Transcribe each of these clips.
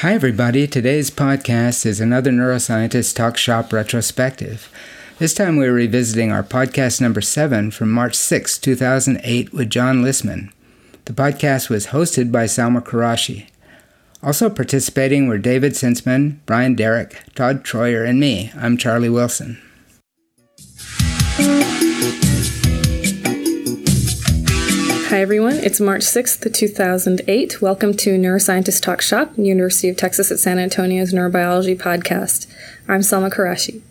Hi, everybody. Today's podcast is another Neuroscientist Talk Shop retrospective. This time we're revisiting our podcast number seven from March 6, 2008, with John Lisman. The podcast was hosted by Salma Qureshi. Also participating were David Senseman, Brian Derrick, Todd Troyer, and me. I'm Charlie Wilson. Hi, everyone. It's March 6th, 2008. Welcome to Neuroscientist Talk Shop, University of Texas at San Antonio's Neurobiology podcast. I'm Salma Qureshi.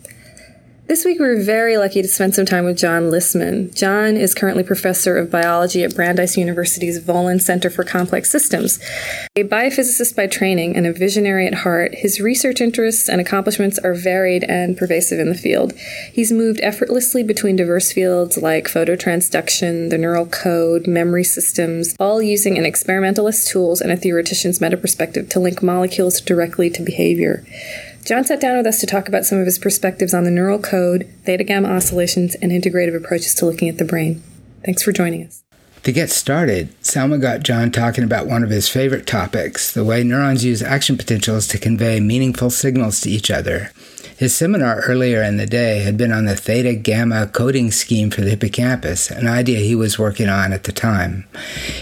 This week, we were very lucky to spend some time with John Lisman. John is currently professor of biology at Brandeis University's Volen Center for Complex Systems. A biophysicist by training and a visionary at heart, his research interests and accomplishments are varied and pervasive in the field. He's moved effortlessly between diverse fields like phototransduction, the neural code, memory systems, all using an experimentalist tools and a theoretician's meta perspective to link molecules directly to behavior. John sat down with us to talk about some of his perspectives on the neural code, theta gamma oscillations, and integrative approaches to looking at the brain. Thanks for joining us. To get started, Salma got John talking about one of his favorite topics the way neurons use action potentials to convey meaningful signals to each other. His seminar earlier in the day had been on the theta gamma coding scheme for the hippocampus, an idea he was working on at the time.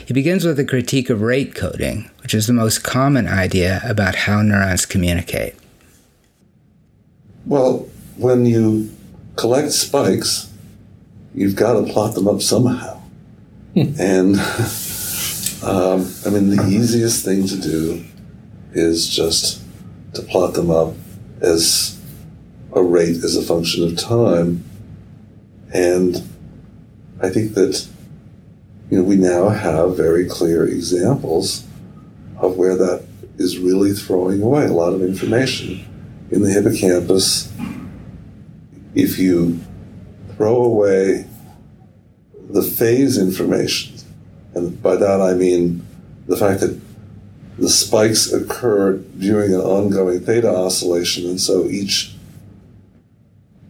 He begins with a critique of rate coding, which is the most common idea about how neurons communicate. Well, when you collect spikes, you've got to plot them up somehow. Hmm. and um, I mean, the easiest thing to do is just to plot them up as a rate as a function of time. And I think that you know we now have very clear examples of where that is really throwing away a lot of information in the hippocampus, if you throw away the phase information, and by that I mean the fact that the spikes occur during an ongoing theta oscillation, and so each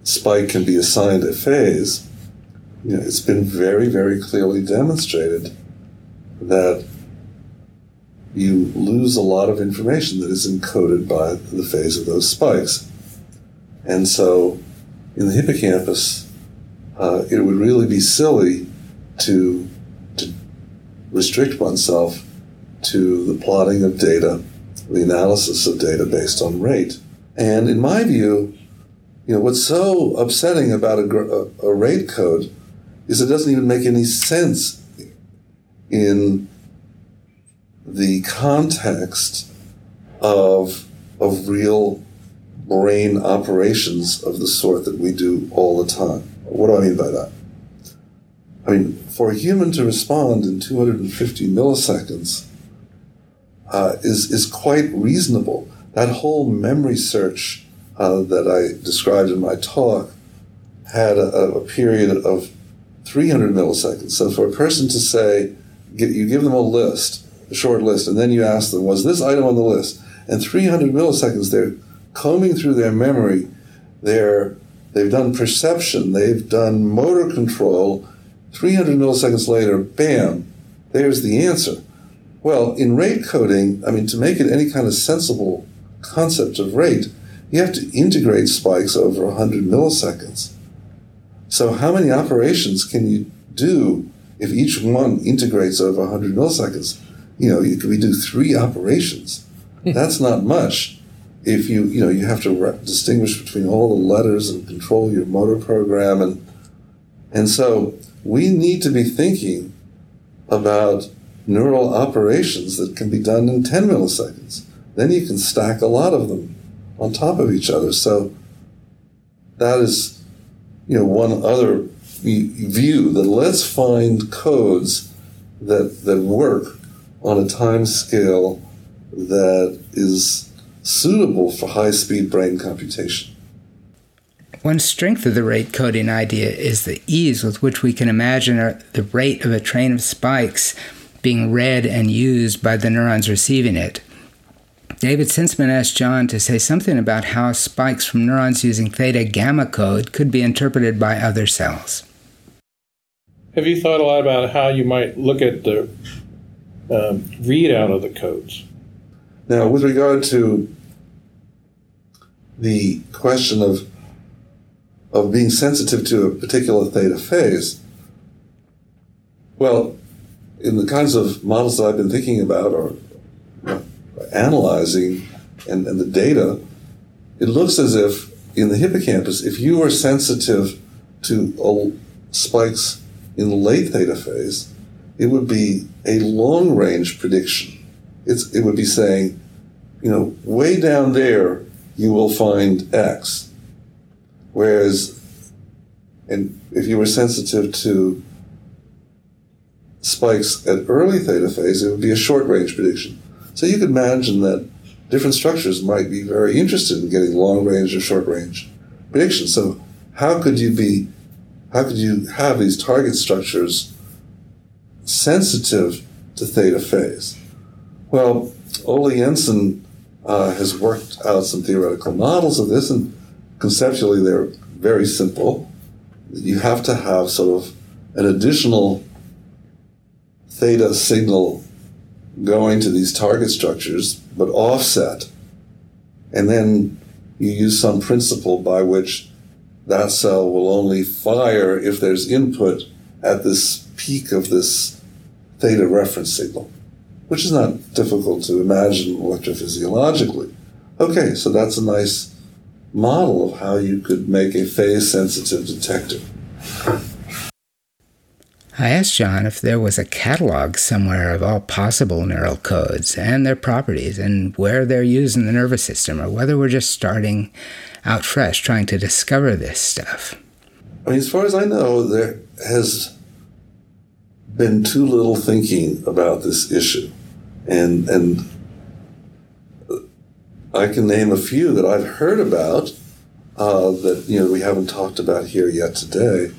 spike can be assigned a phase. You know, it's been very, very clearly demonstrated that you lose a lot of information that is encoded by the phase of those spikes. And so in the hippocampus, uh, it would really be silly to, to restrict oneself to the plotting of data, the analysis of data based on rate. And in my view, you know, what's so upsetting about a, a, a rate code is it doesn't even make any sense in the context of, of real brain operations of the sort that we do all the time. What do I mean by that? I mean, for a human to respond in 250 milliseconds uh, is, is quite reasonable. That whole memory search uh, that I described in my talk had a, a, period of 300 milliseconds. So for a person to say, you give them a list, short list, and then you ask them, was this item on the list? And 300 milliseconds, they're combing through their memory. They're, they've done perception, they've done motor control. 300 milliseconds later, bam, there's the answer. Well, in rate coding, I mean, to make it any kind of sensible concept of rate, you have to integrate spikes over 100 milliseconds. So, how many operations can you do if each one integrates over 100 milliseconds? You know, you, we do three operations. Hmm. That's not much. If you, you know, you have to re- distinguish between all the letters and control your motor program, and and so we need to be thinking about neural operations that can be done in 10 milliseconds. Then you can stack a lot of them on top of each other. So that is, you know, one other view that let's find codes that that work on a time scale that is suitable for high speed brain computation. One strength of the rate coding idea is the ease with which we can imagine the rate of a train of spikes being read and used by the neurons receiving it. David Senseman asked John to say something about how spikes from neurons using theta gamma code could be interpreted by other cells. Have you thought a lot about how you might look at the um, readout of the codes? Now, with regard to the question of of being sensitive to a particular theta phase, well, in the kinds of models that I've been thinking about or analyzing and, and the data, it looks as if in the hippocampus, if you are sensitive to spikes in the late theta phase, it would be a long range prediction. It's, it would be saying, you know, way down there, you will find X. Whereas, and if you were sensitive to spikes at early theta phase, it would be a short range prediction. So you could imagine that different structures might be very interested in getting long range or short range predictions. So how could you be, how could you have these target structures sensitive to theta phase? Well, Ole Jensen uh, has worked out some theoretical models of this, and conceptually they're very simple. You have to have sort of an additional theta signal going to these target structures, but offset. And then you use some principle by which that cell will only fire if there's input at this peak of this theta reference signal, which is not difficult to imagine electrophysiologically. Okay, so that's a nice model of how you could make a phase sensitive detector. I asked John if there was a catalog somewhere of all possible neural codes and their properties and where they're used in the nervous system, or whether we're just starting out fresh trying to discover this stuff. I mean, as far as I know, there has been too little thinking about this issue. And, and I can name a few that I've heard about uh, that you know we haven't talked about here yet today.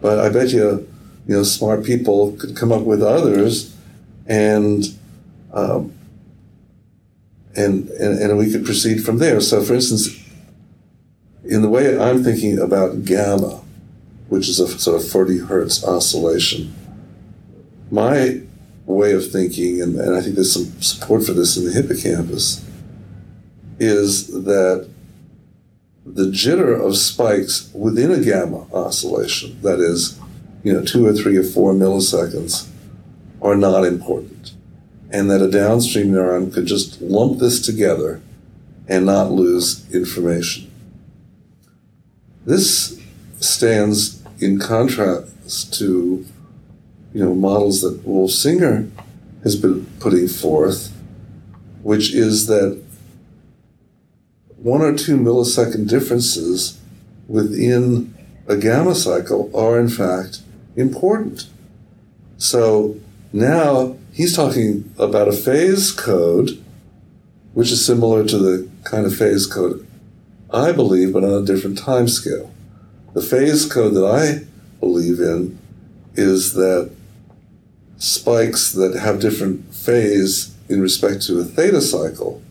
But I bet you you know, smart people could come up with others, and um, and, and and we could proceed from there. So, for instance, in the way I'm thinking about gamma, which is a sort of 40 hertz oscillation, my way of thinking, and, and I think there's some support for this in the hippocampus, is that the jitter of spikes within a gamma oscillation, that is, you know, two or three or four milliseconds are not important. And that a downstream neuron could just lump this together and not lose information. This stands in contrast to, you know, models that Wolf Singer has been putting forth, which is that one or two millisecond differences within a gamma cycle are in fact important. So now he's talking about a phase code, which is similar to the kind of phase code I believe, but on a different time scale. The phase code that I believe in is that spikes that have different phase in respect to a theta cycle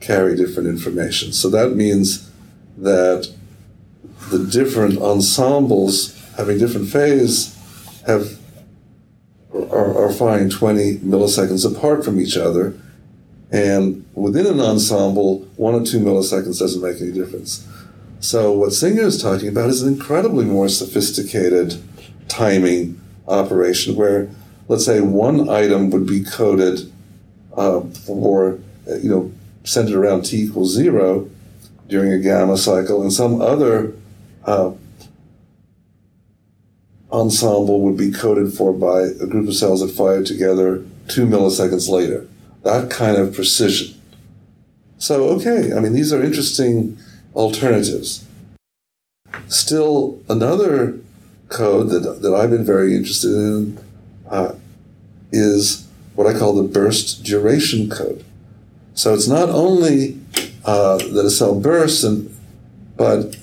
carry different information. So that means that the different ensembles having different phase have are, are flying 20 milliseconds apart from each other. And within an ensemble, one or two milliseconds doesn't make any difference. So what Singer is talking about is an incredibly more sophisticated timing operation where, let's say, one item would be coded uh, for, you know, centered around t equals zero during a gamma cycle, and some other uh, ensemble would be coded for by a group of cells that fire together two milliseconds later. That kind of precision. So, okay, I mean, these are interesting alternatives. Still, another code that, that I've been very interested in uh, is what I call the burst duration code. So it's not only uh, that a cell bursts, and, but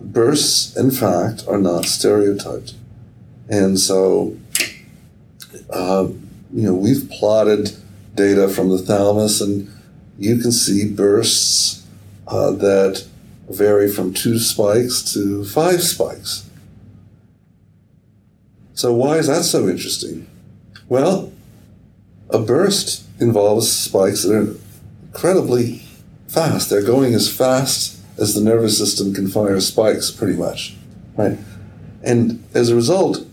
bursts, in fact, are not stereotyped. And so, uh, you know, we've plotted data from the thalamus, and you can see bursts uh, that vary from two spikes to five spikes. So, why is that so interesting? Well, a burst involves spikes that are incredibly fast. They're going as fast as the nervous system can fire spikes, pretty much, right? And as a result,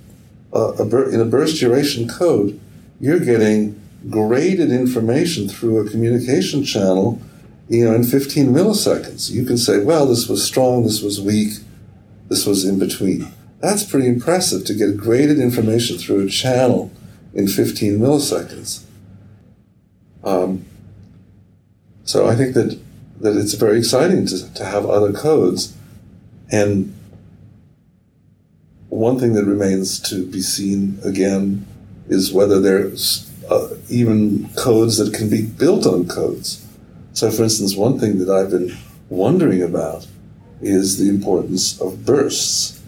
uh, a bur- in a burst duration code, you're getting graded information through a communication channel, you know, in 15 milliseconds. You can say, well, this was strong, this was weak, this was in between. That's pretty impressive to get graded information through a channel in 15 milliseconds. Um, so I think that, that it's very exciting to, to have other codes. And one thing that remains to be seen again is whether there's uh, even codes that can be built on codes. So, for instance, one thing that I've been wondering about is the importance of bursts.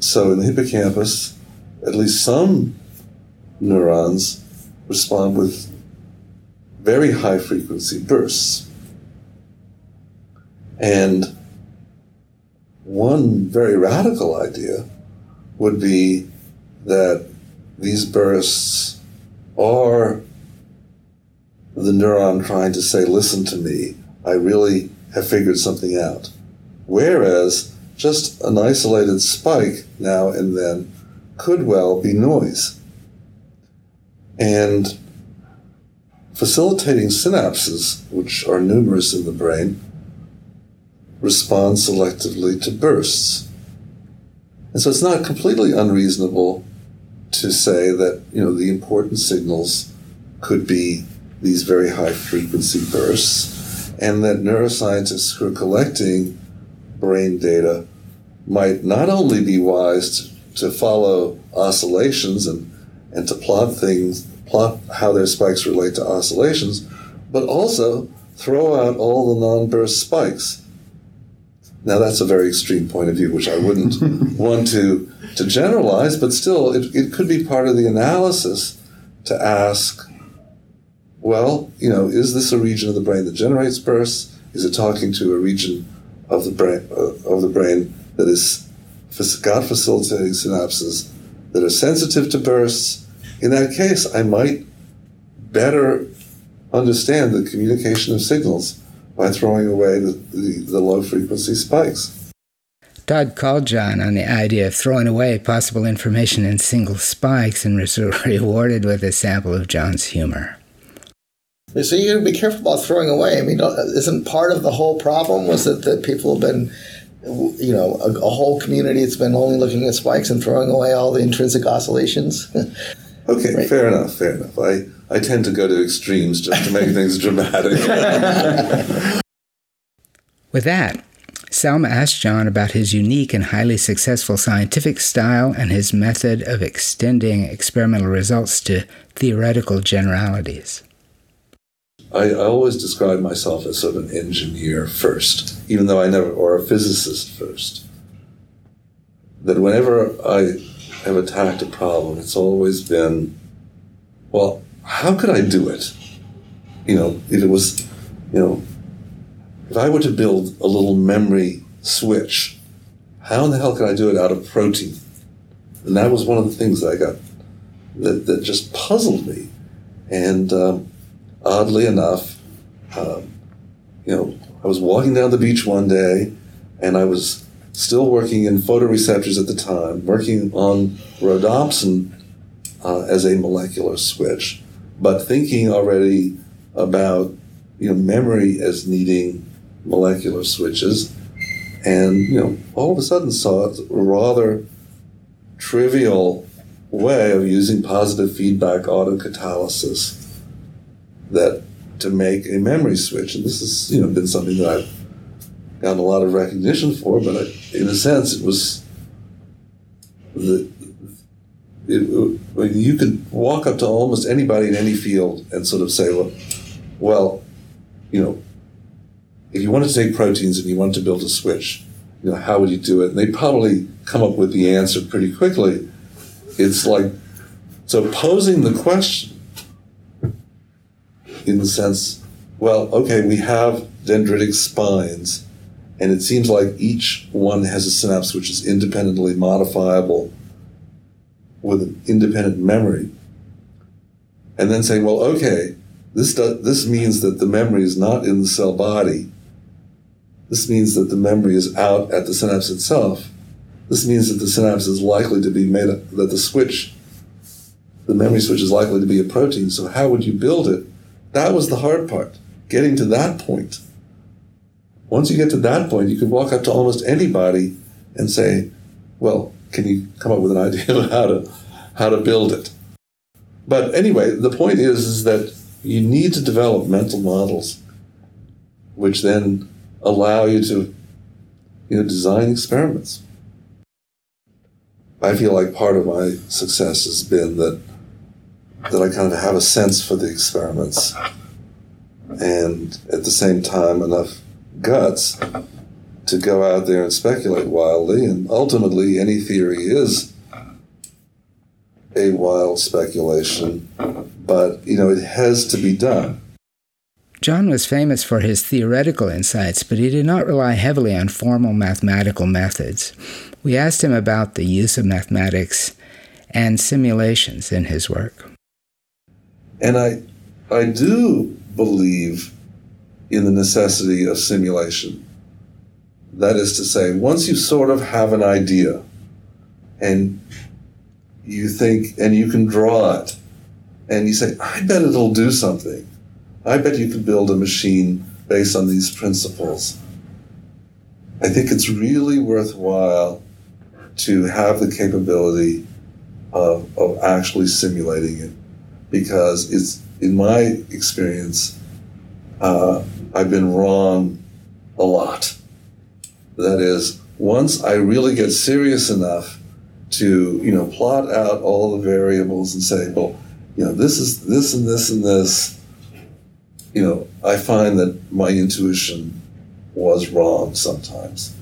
So, in the hippocampus, at least some neurons respond with very high frequency bursts. And one very radical idea would be that these bursts are the neuron trying to say, listen to me, I really have figured something out. Whereas just an isolated spike now and then could well be noise. And facilitating synapses, which are numerous in the brain, respond selectively to bursts. And so it's not completely unreasonable to say that you know the important signals could be these very high frequency bursts, and that neuroscientists who are collecting brain data might not only be wise to, to follow oscillations and, and to plot things, plot how their spikes relate to oscillations, but also throw out all the non-burst spikes. Now that's a very extreme point of view, which I wouldn't want to to generalize, but still, it, it could be part of the analysis to ask, well, you know, is this a region of the brain that generates bursts? Is it talking to a region of the brain uh, of the brain that is got facilitating synapses that are sensitive to bursts? In that case, I might better understand the communication of signals by throwing away the, the, the low frequency spikes. Todd called John on the idea of throwing away possible information in single spikes and was rewarded with a sample of John's humor. So you got to be careful about throwing away. I mean, isn't part of the whole problem was that, that people have been, you know, a, a whole community that's been only looking at spikes and throwing away all the intrinsic oscillations? okay, right. fair enough, fair enough. I, I tend to go to extremes just to make things dramatic. With that, Salma asked John about his unique and highly successful scientific style and his method of extending experimental results to theoretical generalities. I, I always describe myself as sort of an engineer first, even though I never, or a physicist first. That whenever I have attacked a problem, it's always been, well, how could I do it? You know, if it was, you know, if I were to build a little memory switch, how in the hell could I do it out of protein? And that was one of the things that I got that, that just puzzled me. And um, oddly enough, um, you know, I was walking down the beach one day and I was still working in photoreceptors at the time, working on rhodopsin uh, as a molecular switch, but thinking already about you know memory as needing molecular switches, and you know, all of a sudden saw a rather trivial way of using positive feedback autocatalysis that to make a memory switch. And this has you know been something that I've gotten a lot of recognition for, but I, in a sense, it was the it, it, you could walk up to almost anybody in any field and sort of say, well, well, you know, if you wanted to take proteins and you wanted to build a switch, you know, how would you do it? And they probably come up with the answer pretty quickly. It's like, so posing the question in the sense, well, okay, we have dendritic spines, and it seems like each one has a synapse which is independently modifiable with an independent memory. And then saying, well, okay, This, this means that the memory is not in the cell body. This means that the memory is out at the synapse itself. This means that the synapse is likely to be made up, that the switch, the memory switch is likely to be a protein. So how would you build it? That was the hard part, getting to that point. Once you get to that point, you can walk up to almost anybody and say, well, can you come up with an idea of how to, how to build it? But anyway, the point is, is that you need to develop mental models which then allow you to you know, design experiments. I feel like part of my success has been that that I kind of have a sense for the experiments and at the same time enough guts to go out there and speculate wildly and ultimately any theory is a wild speculation but you know it has to be done John was famous for his theoretical insights, but he did not rely heavily on formal mathematical methods. We asked him about the use of mathematics and simulations in his work. And I, I do believe in the necessity of simulation. That is to say, once you sort of have an idea and you think, and you can draw it, and you say, I bet it'll do something I bet you could build a machine based on these principles. I think it's really worthwhile to have the capability of, of actually simulating it because it's, in my experience, uh, I've been wrong a lot. That is, once I really get serious enough to, you know, plot out all the variables and say, well, you know, this is this and this and this, you know, I find that my intuition was wrong sometimes.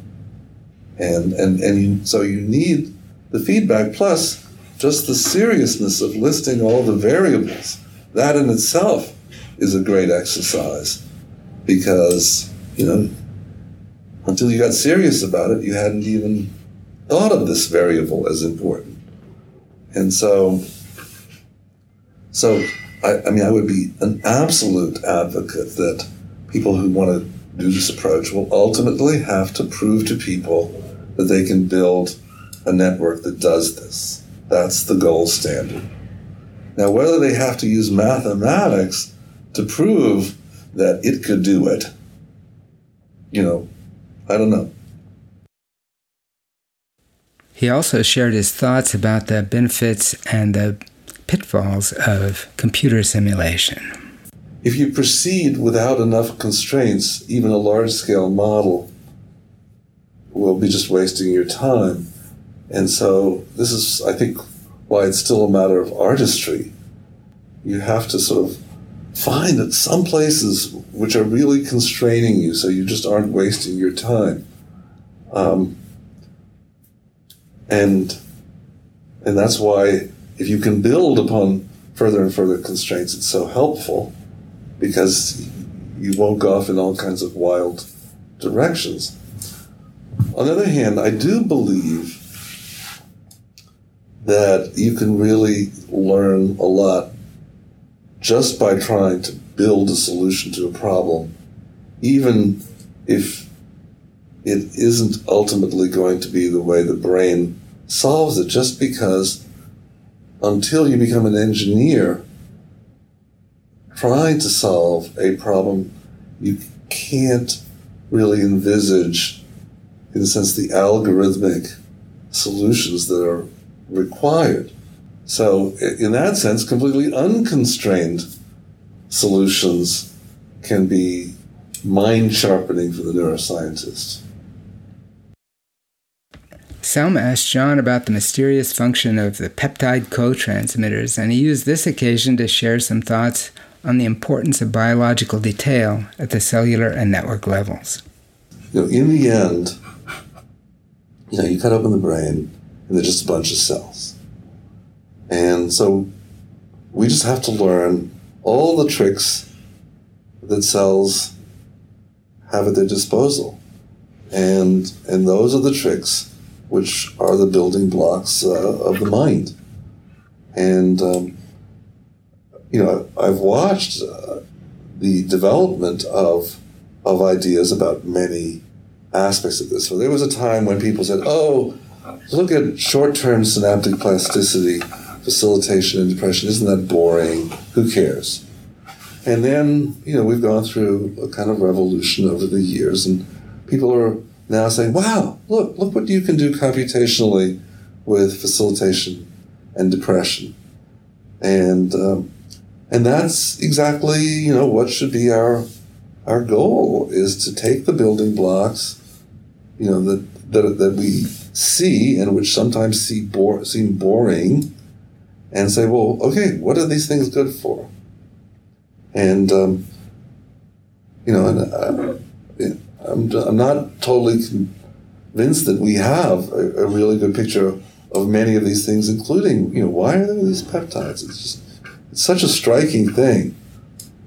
And, and, and you, so you need the feedback plus just the seriousness of listing all the variables. That in itself is a great exercise because, you know, until you got serious about it, you hadn't even thought of this variable as important. And so, so I, I, mean, I would be an absolute advocate that people who want to do this approach will ultimately have to prove to people that they can build a network that does this. That's the gold standard. Now, whether they have to use mathematics to prove that it could do it, you know, I don't know. He also shared his thoughts about the benefits and the pitfalls of computer simulation. If you proceed without enough constraints, even a large scale model will be just wasting your time. And so, this is, I think, why it's still a matter of artistry. You have to sort of find that some places which are really constraining you so you just aren't wasting your time. Um, and and that's why if you can build upon further and further constraints, it's so helpful because you won't go off in all kinds of wild directions. On the other hand, I do believe that you can really learn a lot just by trying to build a solution to a problem, even if it isn't ultimately going to be the way the brain solves it, just because until you become an engineer trying to solve a problem you can't really envisage, in a sense, the algorithmic solutions that are required. So, in that sense, completely unconstrained solutions can be mind sharpening for the neuroscientist. Salma asked John about the mysterious function of the peptide co-transmitters, and he used this occasion to share some thoughts on the importance of biological detail at the cellular and network levels. You know, in the end, you know, you cut open the brain, and there's just a bunch of cells. And so we just have to learn all the tricks that cells have at their disposal. And, and those are the tricks which are the building blocks uh, of the mind. And, um, you know, I've watched uh, the development of of ideas about many aspects of this. So there was a time when people said, "Oh, look at short-term synaptic plasticity, facilitation, and depression. Isn't that boring? Who cares?" And then, you know, we've gone through a kind of revolution over the years, and people are now saying, "Wow, look, look what you can do computationally with facilitation and depression," and um, and that's exactly you know what should be our our goal is to take the building blocks, you know that that, that we see and which sometimes see bore, seem boring, and say, well, okay, what are these things good for? And um, you know, and uh, I'm, I'm not totally convinced that we have a, a, really good picture of many of these things, including, you know, why are there these peptides? It's just, it's such a striking thing,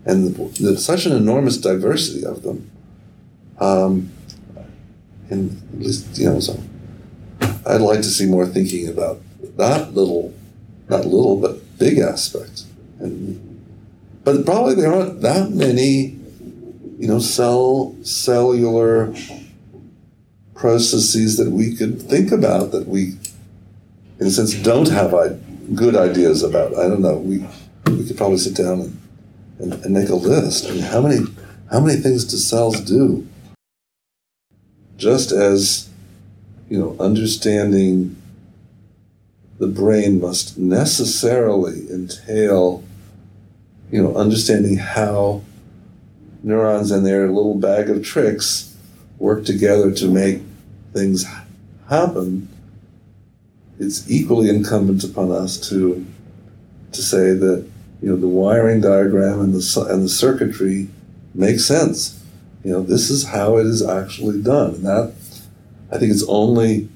and there's such an enormous diversity of them. Um, and at least, you know, so I'd like to see more thinking about that little, not little, but big aspect. And, but probably there aren't that many you know, cell cellular processes that we could think about that we, in a sense, don't have good ideas about. I don't know. We we could probably sit down and, and, and make a list. I mean, how many how many things do cells do? Just as you know, understanding the brain must necessarily entail, you know, understanding how neurons and their little bag of tricks work together to make things happen, it's equally incumbent upon us to to say that you know the wiring diagram and the and the circuitry makes sense. You know this is how it is actually done, and that I think it's only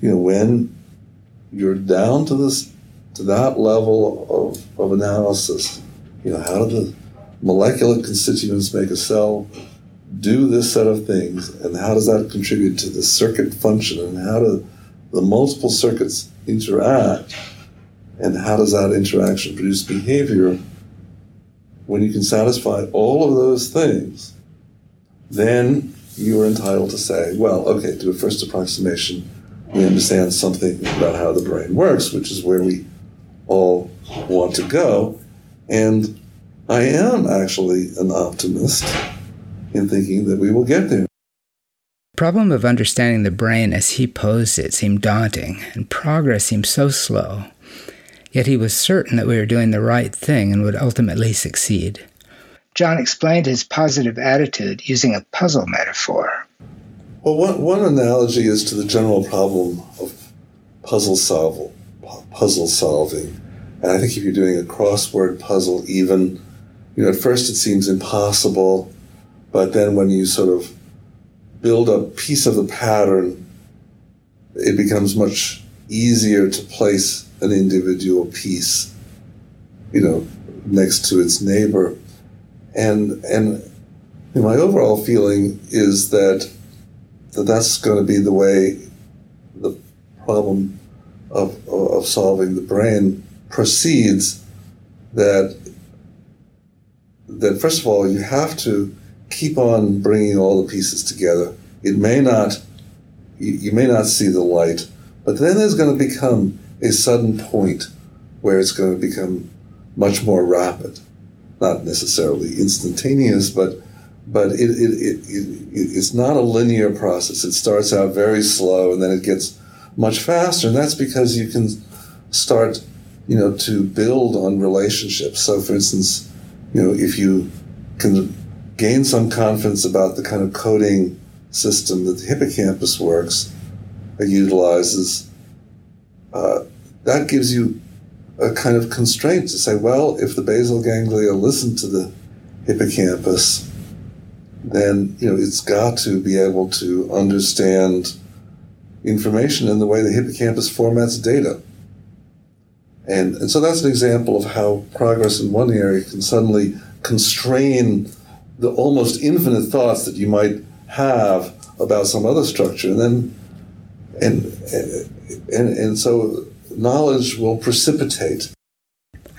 you know when you're down to this to that level of, of analysis. You know how do the molecular constituents make a cell do this set of things, and how does that contribute to the circuit function, and how do the multiple circuits interact, and how does that interaction produce behavior? When you can satisfy all of those things, then you are entitled to say, well, okay, to a first approximation, we understand something about how the brain works, which is where we all want to go. And I am actually an optimist in thinking that we will get there. The problem of understanding the brain as he posed it seemed daunting, and progress seemed so slow. Yet he was certain that we were doing the right thing and would ultimately succeed. John explained his positive attitude using a puzzle metaphor. Well, one, one analogy is to the general problem of puzzle solve, puzzle solving. And I think if you're doing a crossword puzzle, even you know, at first it seems impossible, but then when you sort of build a piece of the pattern, it becomes much easier to place an individual piece, you know, next to its neighbor. And, and my overall feeling is that, that that's going to be the way the problem of, of solving the brain proceeds, that that first of all, you have to keep on bringing all the pieces together. It may not, you, you may not see the light, but then there's going to become a sudden point where it's going to become much more rapid, not necessarily instantaneous, but but it, it, it, it, it's not a linear process. It starts out very slow and then it gets much faster, and that's because you can start, you know, to build on relationships. So, for instance, you know, if you can gain some confidence about the kind of coding system that the hippocampus works, utilizes, uh, that gives you a kind of constraint to say, well, if the basal ganglia listen to the hippocampus, then you know it's got to be able to understand information in the way the hippocampus formats data. And, and so that's an example of how progress in one area can suddenly constrain the almost infinite thoughts that you might have about some other structure. And then, and, and, and so knowledge will precipitate.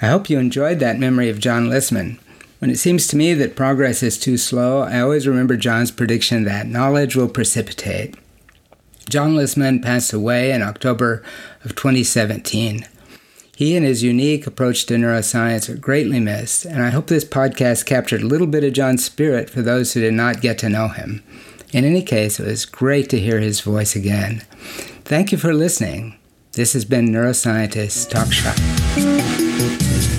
I hope you enjoyed that memory of John Lisman. When it seems to me that progress is too slow, I always remember John's prediction that knowledge will precipitate. John Lisman passed away in October of 2017. He and his unique approach to neuroscience are greatly missed, and I hope this podcast captured a little bit of John's spirit for those who did not get to know him. In any case, it was great to hear his voice again. Thank you for listening. This has been Neuroscientist Talk Shop.